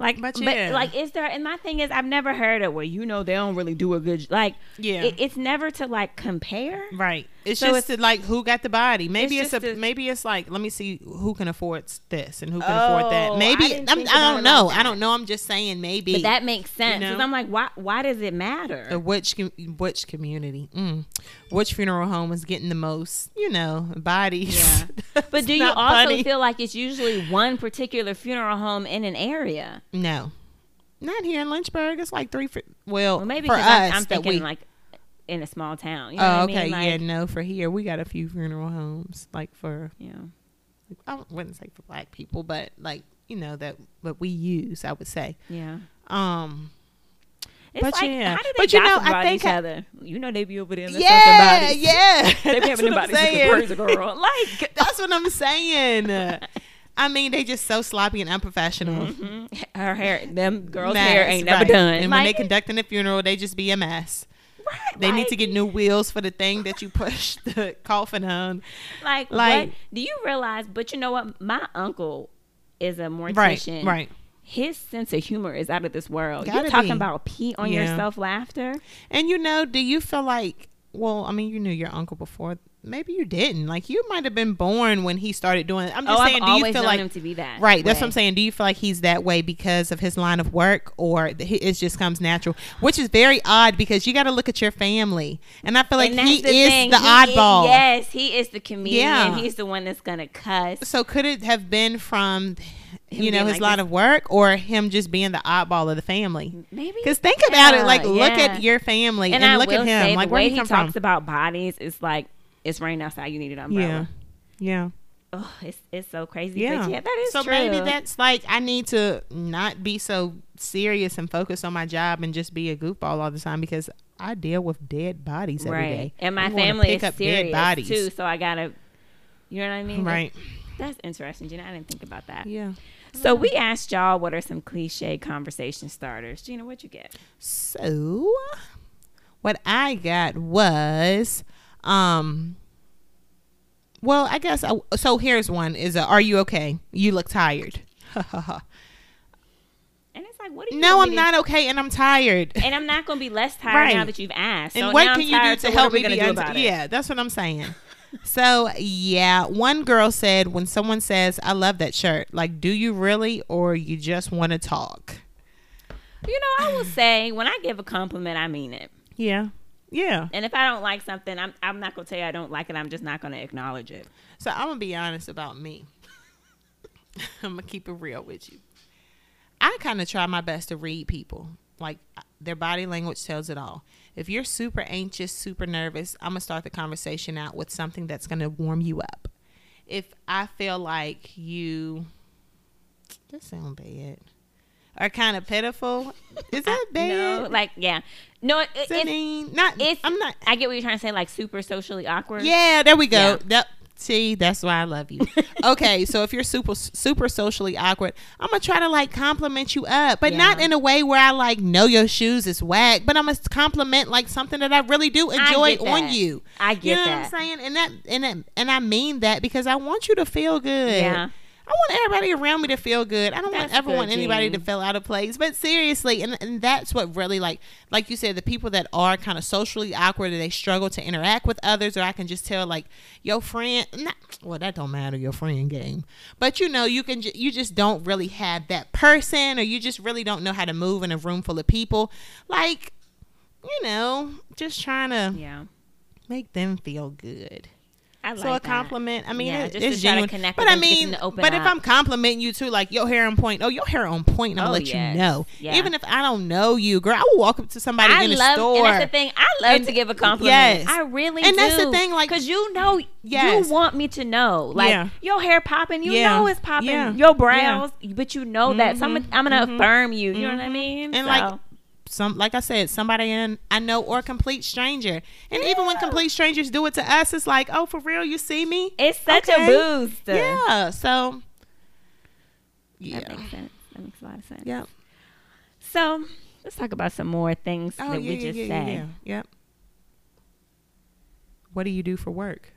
Like, But but, yeah. like, is there? And my thing is, I've never heard of where you know they don't really do a good. Like, Yeah. it, it's never to like compare. Right. It's So just to like who got the body. Maybe it's, it's a a- maybe it's like let me see who can afford this and who can afford that. Oh, I Maybe I'm, I don't know. like I don't know. I'm just saying maybe. But that makes sense. know? I'm like, why? Why does it matter? Uh, which which community, mm. which funeral home is getting the most, you know, bodies? Yeah. [laughs] But do you also funny. feel like it's usually one particular funeral home in an area? No, Not here in Lynchburg. It's like three. For, well, Well, maybe for us I'm, I'm that thinking we. like in a small town. You know oh, okay. I mean? Like, yeah, no. For here, we got a few funeral homes. Like for, yeah. I wouldn't say for black people, but like you know that what we use. I would say. Yeah. Um. It's But like, yeah. how do they But you know, I think each I- other? You know, they be over there Yeah, bodies. yeah. [laughs] They be having them bodies with the girl. Like, [laughs] That's what I'm saying. I mean, they just so sloppy and unprofessional. mhm. her hair, them girls' Mess, hair ain't never done. And when they Like, conducting a funeral, they just be a mess. Right, They need to get new wheels for the thing that you push [laughs] the coffin on. Like, Like- what? Do you realize? But you know what? My uncle is a Right, mortician. right. His sense of humor is out of this world. Gotta You're talking be. about pee on Yeah. yourself laughter. And you know, do you feel like? Well, I mean, you knew your uncle before. Maybe you didn't. Like, you might have been born when he started doing. it. I'm just oh, saying. I've do you feel like him to be that. Right, that's what I'm saying. Do you feel like he's that way because of his line of work, or it just comes natural? Which is very odd because you got to look at your family, and I feel like he that's is thing. the He oddball. yes, he is the comedian. Yeah. He's the one that's gonna cuss. So could it have been from, Him you know, his like line this- of work, or him just being the oddball of the family? Maybe Because think about it, Yeah, like look at your family and, and, look at him, like the where way he he talks from. about bodies is like it's raining outside. You need an umbrella. Yeah, yeah, Oh, it's it's so crazy. yeah. But yeah, that is so true. maybe that's like I need to not be so serious and focus on my job and just be a goofball all the time because I deal with dead bodies every day. right. And my I'm family pick is up dead serious bodies. too, so I gotta. You know what I mean? Right. That's interesting, Gina. I didn't think about that. Yeah. So we asked y'all what are some cliche conversation starters. Gina, what'd you get? So what I got was um well, I guess I, so here's one is a, are you okay? You look tired. [laughs] And it's like, what do you? no, I'm to- not okay and I'm tired. And I'm not gonna be less tired Right. now that you've asked. And what can you do to so help me be gonna do unt- about it? Yeah, that's what I'm saying. so yeah, one girl said when someone says, "I love that shirt," like, do you really, or you just want to talk? You know, I will say when I give a compliment, I mean it. Yeah, yeah. And if I don't like something, I'm I'm not gonna tell you I don't like it. I'm just not gonna acknowledge it. So I'm gonna be honest about me. [laughs] I'm gonna keep it real with you. I kind of try my best to read people. Like uh, their body language tells it all. If you're super anxious, super nervous, I'm gonna start the conversation out with something that's gonna warm you up. If I feel like you, that sound bad, are kind of pitiful, is that bad? No, like yeah, no. It, it's, mean not? it's I'm not. I get what you're trying to say. Like super socially awkward. Yeah, there we go. Yeah. That see, that's why I love you. [laughs] okay, so if you're super super socially awkward, I'm gonna try to like compliment you up, but not in a way where I like know your shoes is whack, but I'm gonna compliment like something that I really do enjoy on you. I get that. You know that. what I'm saying? And that and that, and I mean that because I want you to feel good. Yeah. I want everybody around me to feel good. I don't want ever want anybody to feel out of place. But seriously, and, and that's what really like like you said, the people that are kind of socially awkward and they struggle to interact with others, or I can just tell like your friend. Not, well, that don't matter your friend game, but you know you can ju- you just don't really have that person, or you just really don't know how to move in a room full of people. Like you know, just trying to yeah. make them feel good. I like So a that. compliment. I mean, Yeah, it- just it's to try to genuine. connect but I them, get them mean, but if up. I'm complimenting you too, like your hair on point. Oh, your hair on point. And I'm Oh, let yes. you know. Yeah. Even if I don't know you, girl, I will walk up to somebody I in the love, store. and that's the thing. I love And- to give a compliment. yes. I really And do. that's the thing, like- because you know, Yes. you want me to know, like Yeah. your hair popping. You Yeah. know it's popping. Your brows, but you know that. So I'm. I'm gonna Mhm. affirm you. You know what I Mhm. mean? And So, like some, like I said, somebody in I know or a complete stranger. And even when complete strangers do it to us, it's like, oh, for real, you see me? it's such Okay. a boost. Yeah. So. Yeah. That makes sense. That makes a lot of sense. Yeah. So let's talk about some more things Oh that yeah, we yeah, just yeah, said. yeah, yeah. Yep. What do you do for work?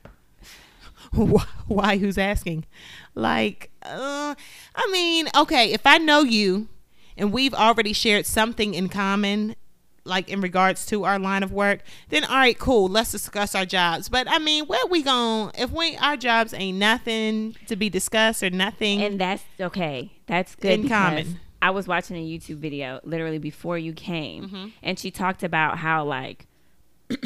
Why? [laughs] why? Who's asking? Like, uh, I mean, okay, if I know you, and we've already shared something in common, like in regards to our line of work, then all right, cool. Let's discuss our jobs. But I mean, where we going? If we our jobs ain't nothing to be discussed or nothing, And that's okay. That's good. In common. I was watching a YouTube video literally before you came, Mhm. and she talked about how like [clears throat]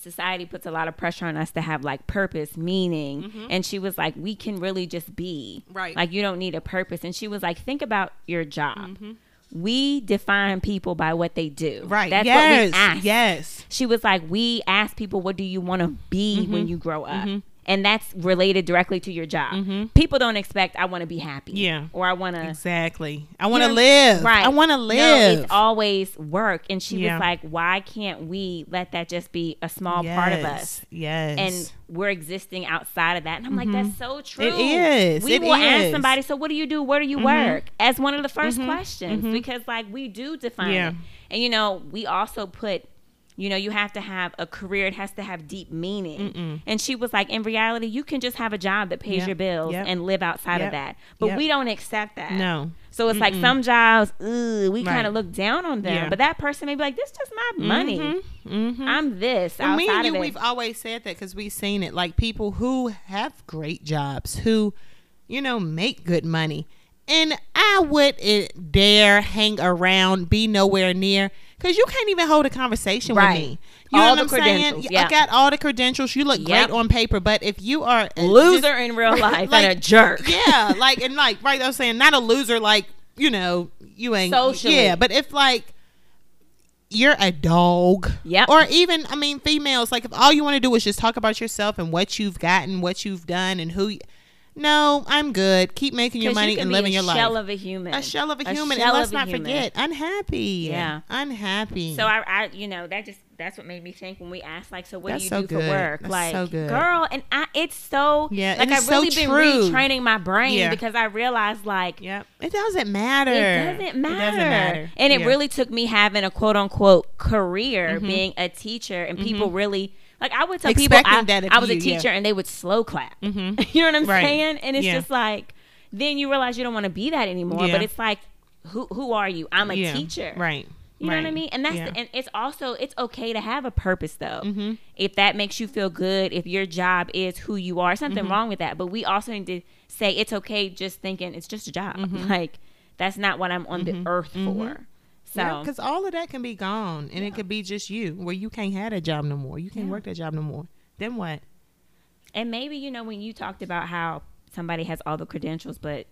society puts a lot of pressure on us to have like purpose, meaning, Mhm. and she was like, we can really just be Right. Like you don't need a purpose. And she was like, think about your job. Mhm. we define people by what they do. Right. That's yes. what we ask. Yes. She was like, we ask people, what do you want to be Mm-hmm. when you grow up? And that's related directly to your job. Mm-hmm. People don't expect, I want to be happy. Mm-hmm. Yeah. Or I want to. Exactly. I want to know, live. Right. I want to No, live. it's always work. And she Yeah. was like, why can't we let that just be a small part of us? Yes. and we're existing outside of that. And I'm like, mm-hmm. that's so true. It is. We It will ask somebody, so what do you do? Where do you mm-hmm. work? As one of the 1st questions because like we do define Yeah. it. And you know, we also put you know, you have to have a career. It has to have deep meaning. And she was like, in reality, you can just have a job that pays Yep. your bills Yep. and live outside Yep. of that. But Yep. we don't accept that. no. So it's like some jobs, ugh, we Right. kind of look down on them. Yeah. But that person may be like, this is just my money. Mm-hmm. I'm this. And me and you, we've always said that because we've seen it. Like people who have great jobs, who, you know, make good money. And I wouldn't dare hang around, be nowhere near, because you can't even hold a conversation Right. with me. You All know what I'm saying? credentials, I got all the credentials. You look Yep. great on paper, but if you are a loser just- in real [laughs] life like- and a jerk. yeah, [laughs] like and like right. I was saying not a loser, like you know you ain't Socially. Yeah, but if like you're a dog, yeah, or even I mean females, like if all you want to do is just talk about yourself and what you've gotten, what you've done, and who. No, I'm good. Keep making your money you and living a your shell life. of a human. a shell of a, human, shell and let's a not human. forget, unhappy. Yeah. unhappy. So I, I, you know, that just that's what made me think when we asked, like, so what That's do you so do good. for work? That's like, so good. girl, and I, it's so Yeah, like I've it's so really been true. retraining my brain Yeah. because I realized like Yep, it doesn't matter. it doesn't matter. It doesn't matter. And it Yeah. really took me having a quote unquote career, Mm-hmm. being a teacher, and people really like I would tell people I, that I was a you, yeah. teacher, and they would slow clap. Mhm. [laughs] you know what I'm Right. saying? And it's Yeah. just like then you realize you don't want to be that anymore. Yeah. But it's like, who who are you? I'm a Yeah, teacher, right? You know what I mean? And that's Yeah. the, and it's also it's okay to have a purpose though. Mm-hmm. If that makes you feel good, if your job is who you are, something Mm-hmm. wrong with that. But we also need to say it's okay just thinking it's just a job. Mm-hmm. [laughs] Like that's not what I'm on the earth for. So because all of that can be gone, and it could be just you, where you can't have that job no more. You can't Yeah. work that job no more. Then what? and maybe you know when you talked about how somebody has all the credentials but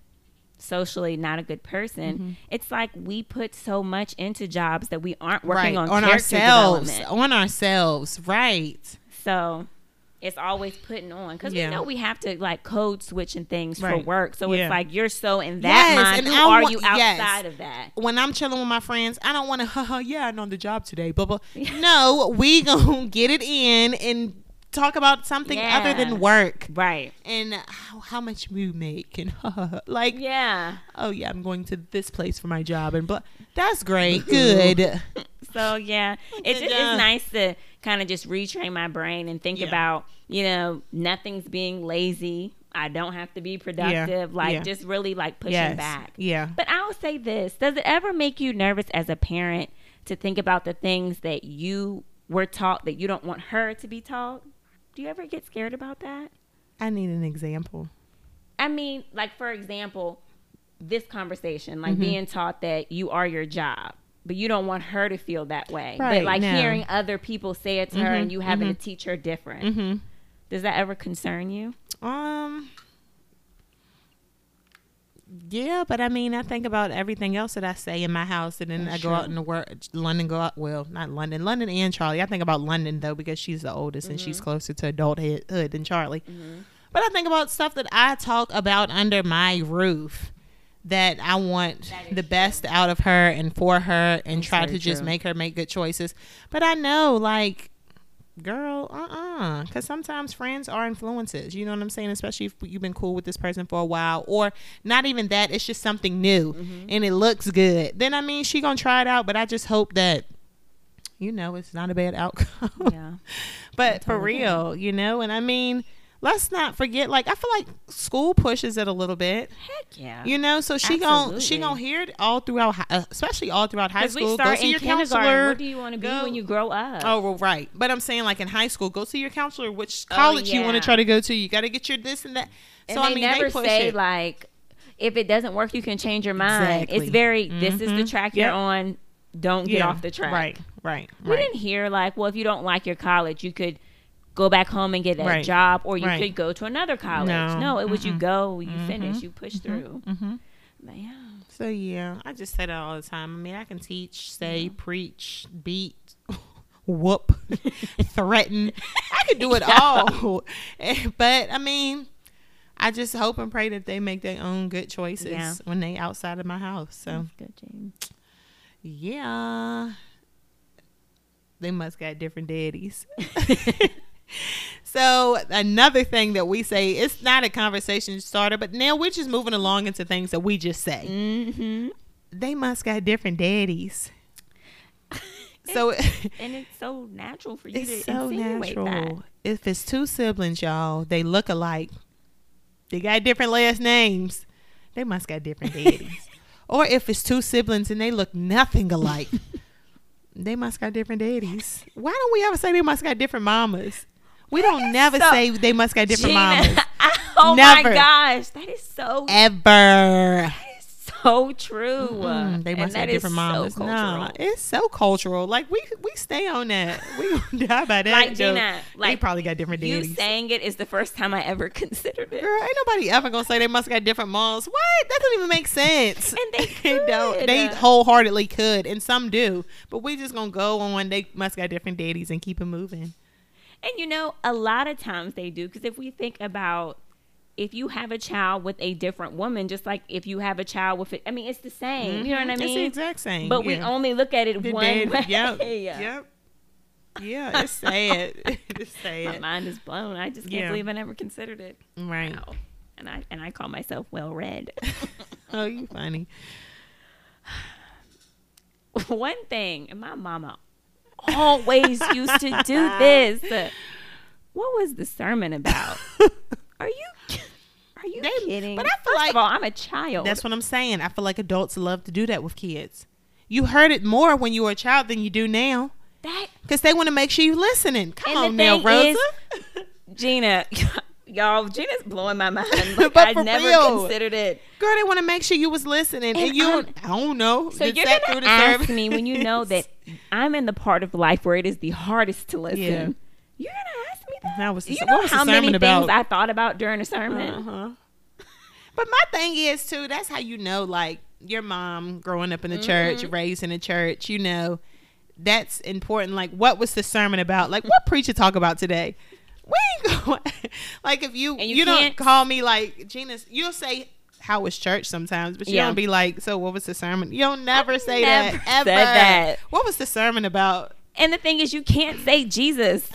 socially not a good person, Mm-hmm. it's like we put so much into jobs that we aren't working right on, on ourselves, on ourselves, right? So it's always putting on because Yeah. we know we have to like code switch and things for work. So Yeah. it's like you're so in that Yes, mind. and Who are you yes. outside of that? When I'm chilling with my friends, I don't want to, [laughs] haha, yeah, I'm on the job today, blah [laughs] blah. no, we [laughs] gonna get it in and talk about something other than work Right. and how, how much we make and like Yeah. oh yeah i'm going to this place for my job and blah that's great good So yeah, it's just, nice to kind of just retrain my brain and think Yeah. about you know nothing's being lazy. I don't have to be productive. Like Yeah. just really like pushing yes back. yeah But I'll say this: Does it ever make you nervous as a parent to think about the things that you were taught that you don't want her to be taught? Do you ever get scared about that? i need an example I mean, like for example, this conversation, Mm-hmm. like being taught that you are your job, but you don't want her to feel that way. Right, but like no. hearing other people say it to her Mhm, and you having to teach her different. mm-hmm Does that ever concern you? Um. Yeah, but I mean, I think about everything else that I say in my house, and then That's I go out in the world. London, go out. Well, not London, London and Charlie. I think about London though because she's the oldest and Mm-hmm. she's closer to adulthood than Charlie. But I think about stuff that I talk about under my roof that I want the best out of her and for her, and That's try to just true. make her make good choices. But I know, like girl, uh uh Because sometimes friends are influences. You know what I'm saying? Especially if you've been cool with this person for a while, or not even that. It's just something new Mm-hmm. and it looks good. Then I mean, she gonna try it out. But I just hope that, you know, it's not a bad outcome. Yeah. [laughs] but for totally it. real, you know. And I mean, let's not forget. Like I feel like school pushes it a little bit. Heck yeah. You know, so she gon' she Absolutely. gonna hear it all throughout, uh, especially all throughout high school. we Go start see in your counselor. What do you want to be Go- when you grow up? Oh, well, right. But I'm saying, like in high school, go see your counselor. Which college you want to Oh, try to go to? You got to get your this and that. and so they I mean, never they say it. like, if it doesn't work, you can change your mind. Exactly. It's very. This is the Mhm. track Yep. you're on. Don't get Yeah. off the track. Right, right, We right. didn't hear like, well, if you don't like your college, you could go back home and get a Right. job, or you Right. could go to another college. No. No, it was you Mm-mm. go, you Mhm. finish, you push through. Mm-hmm. But yeah. So yeah, I just say that all the time. I mean, I can teach, say, Mm-hmm. preach, beat, [laughs] whoop, [laughs] threaten. I could do it [laughs] all. but I mean, I just hope and pray that they make their own good choices Yeah. when they outside of my house. So Good, James. yeah, they must got different daddies. So another thing that we say, it's not a conversation starter, but now we're just moving along into things that we just say Mm-hmm. they must got different daddies. [laughs] So [laughs] And it's so natural for you it's to so natural. that. If it's two siblings, y'all, they look alike. They got different last names. They must got different daddies. [laughs] or if it's two siblings and they look nothing alike, they must got different daddies. Why don't we ever say they must got different mamas? We don't never so- say they must got different Gina, mamas. [laughs] oh Never. my gosh, that is so Ever. that is so true. Mm, they must have different mamas. So no, it's so cultural. Like we we stay on that. We [laughs] die by that. Like, joke. Gina, they like, probably got different you daddies. saying it is the first time I ever [laughs] considered it. Girl, ain't nobody ever gonna say they must got different moms. What? That doesn't even make sense. And they don't. could. They wholeheartedly could, and some do. But we just gonna go on. They must got different daddies and keep it moving. And you know, a lot of times they do because if we think about if you have a child with a different woman, just like if you have a child with, it, I mean, it's the same. You know what I mean? It's the exact same. But we only look at it The one way. Yep. [laughs] Yep. Yeah, it's sad. [laughs] it's My sad. mind is blown. I just can't Yeah. believe I never considered it. Right. Wow. And I and I call myself well read. [laughs] Oh, you funny. [sighs] One thing, and my mama always used to do [laughs] this. What was the sermon about? [laughs] Are you are you They- kidding? but I feel First like- of all, I'm a child. That's what I'm saying. I feel like adults love to do that with kids. You heard it more when you were a child than you do now. that Because they want to make sure you're listening. Come on now, Rosa. is- [laughs] Gina, y'all, Gina's blowing my mind. [laughs] Like, I never real. considered it. Girl, they want to make sure you was listening. And, And you, I'm- I don't know. So you're gonna ask service. me when you know that [laughs] I'm in the part of life where it is the hardest to listen. Yeah. You're gonna ask me that? That was the- you know was the how many sermon things? I thought about during a sermon. Uh-huh. [laughs] But my thing is too. That's how you know, like your mom growing up in the church, Mm-hmm. raised in the church. You know, that's important. Like, what was the sermon about? Like, what preacher talk about today? We ain't going. [laughs] like, if you And you, you don't call me like Gina's, you'll say. How was church sometimes, but you Yeah. don't be like, so what was the sermon? You'll never I've say never that ever. said that. What was the sermon about? And the thing is, you can't say Jesus.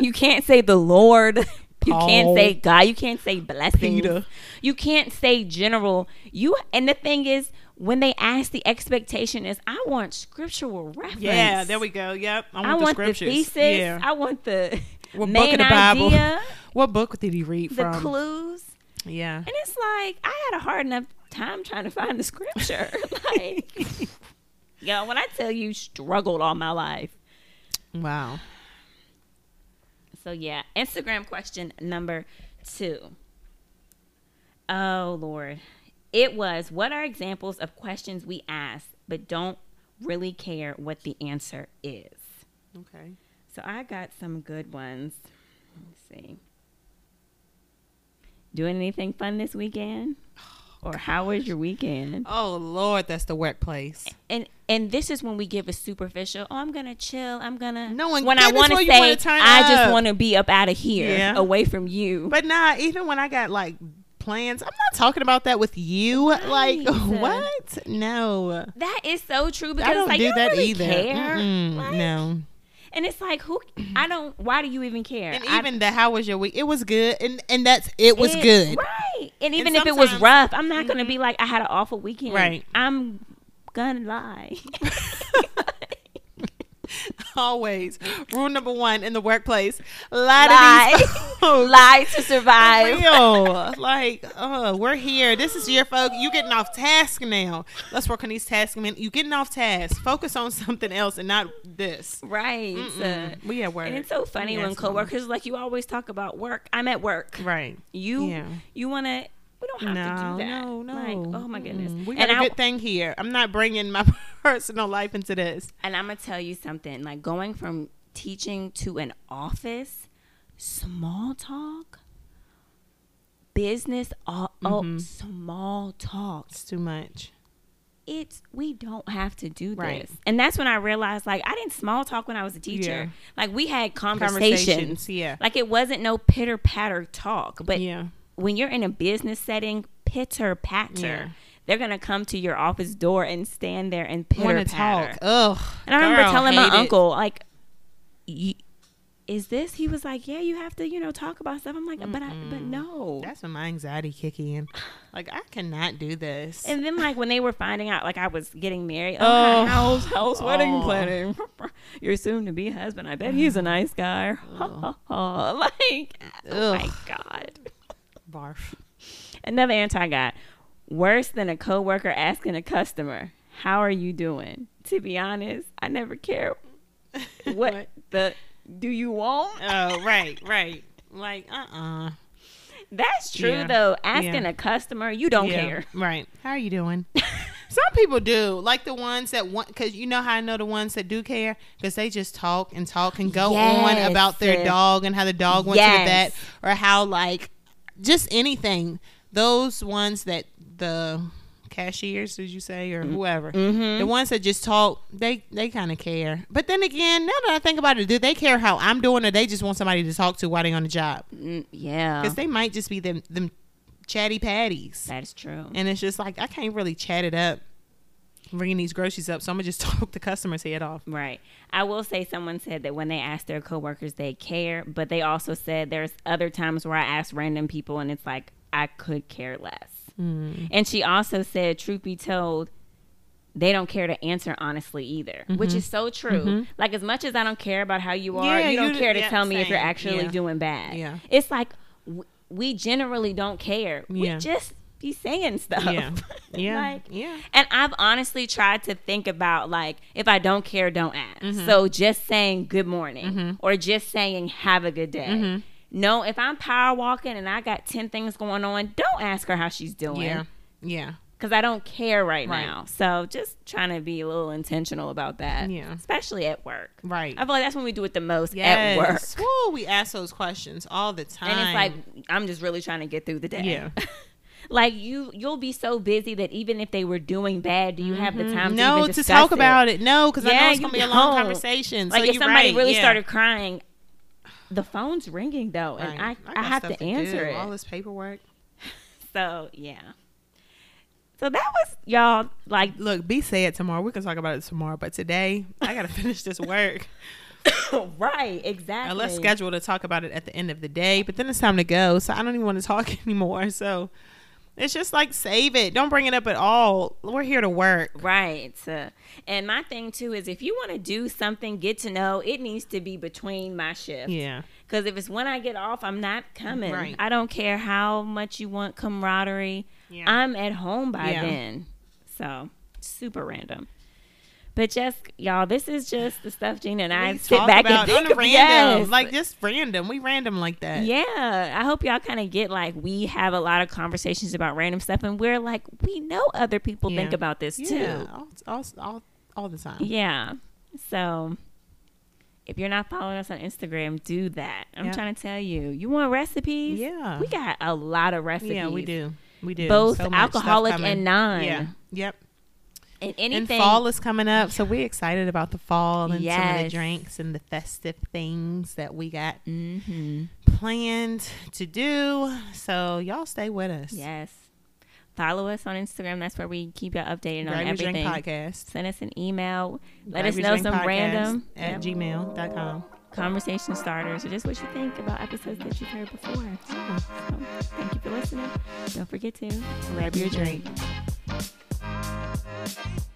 you can't say the Lord. You [laughs] can't say God. You can't say blessings. Peter. You can't say general. You and the thing is, when they ask, the expectation is, I want scriptural reference. Yeah, there we go. Yep, I want, I the want the scriptures. thesis. Yeah. I want the What main book of the Bible? idea, [laughs] What book did he read the from? clues. Yeah. And it's like I had a hard enough time trying to find the scripture. [laughs] [laughs] like, yo, when I tell you, struggled all my life. Wow. So yeah, Instagram question number two. Oh Lord, it was what are examples of questions we ask but don't really care what the answer is. Okay. So I got some good ones. Let's see. Doing anything fun this weekend? Oh, or how was your weekend? Oh Lord, that's the workplace. And and this is when we give a superficial. Oh, I'm gonna chill. I'm gonna. No one when I want to say, wanna I just want to be up out of here, Yeah. away from you. But nah, even when I got like plans, I'm not talking about that with you. Like [laughs] what? No. that is so true because I don't like, do you that really either. Care. Like, no. And it's like who? [clears throat] I don't. Why do you even care? And I- even the how was your week? It was good, and and that's it was good. right? And even And if it was rough, I'm not gonna be like I had an awful weekend. Right. I'm gonna lie. [laughs] [laughs] [laughs] Always rule number one in the workplace: lie, lie, to these [laughs] folks. lie to survive. real. like, uh, we're here. This is your folk. You getting off task now. Let's work on these tasks. Man, you getting off task. Focus on something else and not this. Right. Mm-mm. we at work. And it's so funny when coworkers like you always talk about work. I'm at work. Right. You Yeah. you want to we don't have to do that. no, no. Like, oh my goodness. Mm-mm. We and got a I good thing here. I'm not bringing my personal life into this. and I'm to tell you something. Like going from teaching to an office, small talk, business all, Mhm. oh, small talk. It's too much. it's we don't have to do Right. this. And that's when I realized like I didn't small talk when I was a teacher. Yeah. Like we had conversations. Conversations, yeah. Like it wasn't no pitter patter talk. But yeah. when you're in a business setting, pitter patter. Yeah. They're gonna come to your office door and stand there and pitter Want to patter. talk? Ugh. And I remember telling my it. uncle, like, "Is this?" He was like, "Yeah, you have to, you know, talk about stuff." I'm like, "But I, but no." That's when my anxiety kick in. Like I cannot do this. and then, like, when they were finding out, like, I was getting married, Oh. oh, how's how's wedding Oh. planning? [laughs] Your soon to be husband. I bet he's a nice guy. [laughs] like, oh my god. Barf. Another answer I got: worse than a coworker asking a customer, "How are you doing?" To be honest, I never care [laughs] what, What? the do you want. Oh, right, right. Like, uh, uh That's true Yeah. though. Asking Yeah. a customer, you don't care. Right. How are you doing? [laughs] Some people do, like the ones that want, because you know how I know the ones that do care, because they just talk and talk and go on about their dog and how the dog went to the vet, or how like just anything. Those ones that the cashiers, did you say, or whoever, Mm-hmm. the ones that just talk, they they kind of care. But then again, now that I think about it, do they care how I'm doing, or they just want somebody to talk to while they're on the job? Mm, yeah, Because they might just be them them chatty patties. that is true. And it's just like I can't really chat it up, bringing these groceries up. So I'm gonna just [laughs] talk the customer's head off. Right. I will say someone said that when they ask their coworkers, they care, but they also said there's other times where I ask random people and it's like I could care less. Mm. And she also said, truth be told, they don't care to answer honestly either, which is so true. Like as much as I don't care about how you are, Mm-hmm. Yeah, you don't you- care to yeah, tell me if you're actually Yeah. doing bad. Yeah. It's like w- we generally don't care. We just be saying stuff. Yeah, [laughs] yeah, like, yeah. and I've honestly tried to think about like if I don't care, don't ask. Mm-hmm. So just saying good morning or just saying have a good day. Mm-hmm. No, if I'm power walking and I got ten things going on, don't ask her how she's doing. Yeah, yeah, Because I don't care right, Right. now. So just trying to be a little intentional about that. Yeah. Especially at work. right. I feel like that's when we do it the most Yes. at work. Woo, we ask those questions all the time. And it's like I'm just really trying to get through the day. Yeah. [laughs] like you you'll be so busy that even if they were doing bad, do you have the time to no to discuss talk about it. No, because I know it's gonna be a long conversation. Like so if somebody right, really yeah. started crying, the phone's ringing though, and Right. I, I, got have stuff to answer it. All this paperwork. [laughs] So yeah. So that was y'all like Look, be sad tomorrow. We can talk about it tomorrow. But today, I gotta [laughs] finish this work. [coughs] right exactly. And let's schedule to talk about it at the end of the day. But then it's time to go, so I don't even want to talk [laughs] anymore. So it's just like save it. Don't bring it up at all. We're here to work. Right. Uh, and my thing too is if you want to do something, get to know it needs to be between my shifts. Yeah. Because if it's when I get off, I'm not coming. Right. I don't care how much you want camaraderie. Yeah. I'm at home by Yeah. then. So super random. But just y'all, this is just the stuff Gina and I sit back about and think of. random, Yes. like just random. We random like that. yeah, I hope y'all kind of get like we have a lot of conversations about random stuff, and we're like we know other people think about this Yeah, too. all, all, all, all the time. Yeah. So if you're not following us on Instagram, do that. I'm Yeah. trying to tell you. You want recipes? Yeah. We got a lot of recipes. Yeah, we do. We do. Both So alcoholic and non. Yeah. Yep. And And fall is coming up, so we're excited about the fall and some of the drinks and the festive things that we got hmm planned to do. So y'all stay with us. Yes. Follow us on Instagram. That's where we keep you updated Grab on everything. podcast. Send us an email. Let Grab us know some random at Yep. gmail.com. conversation starters or just what you think about episodes that you've heard before. So, thank you for listening. Don't forget to Grab your drink. Thank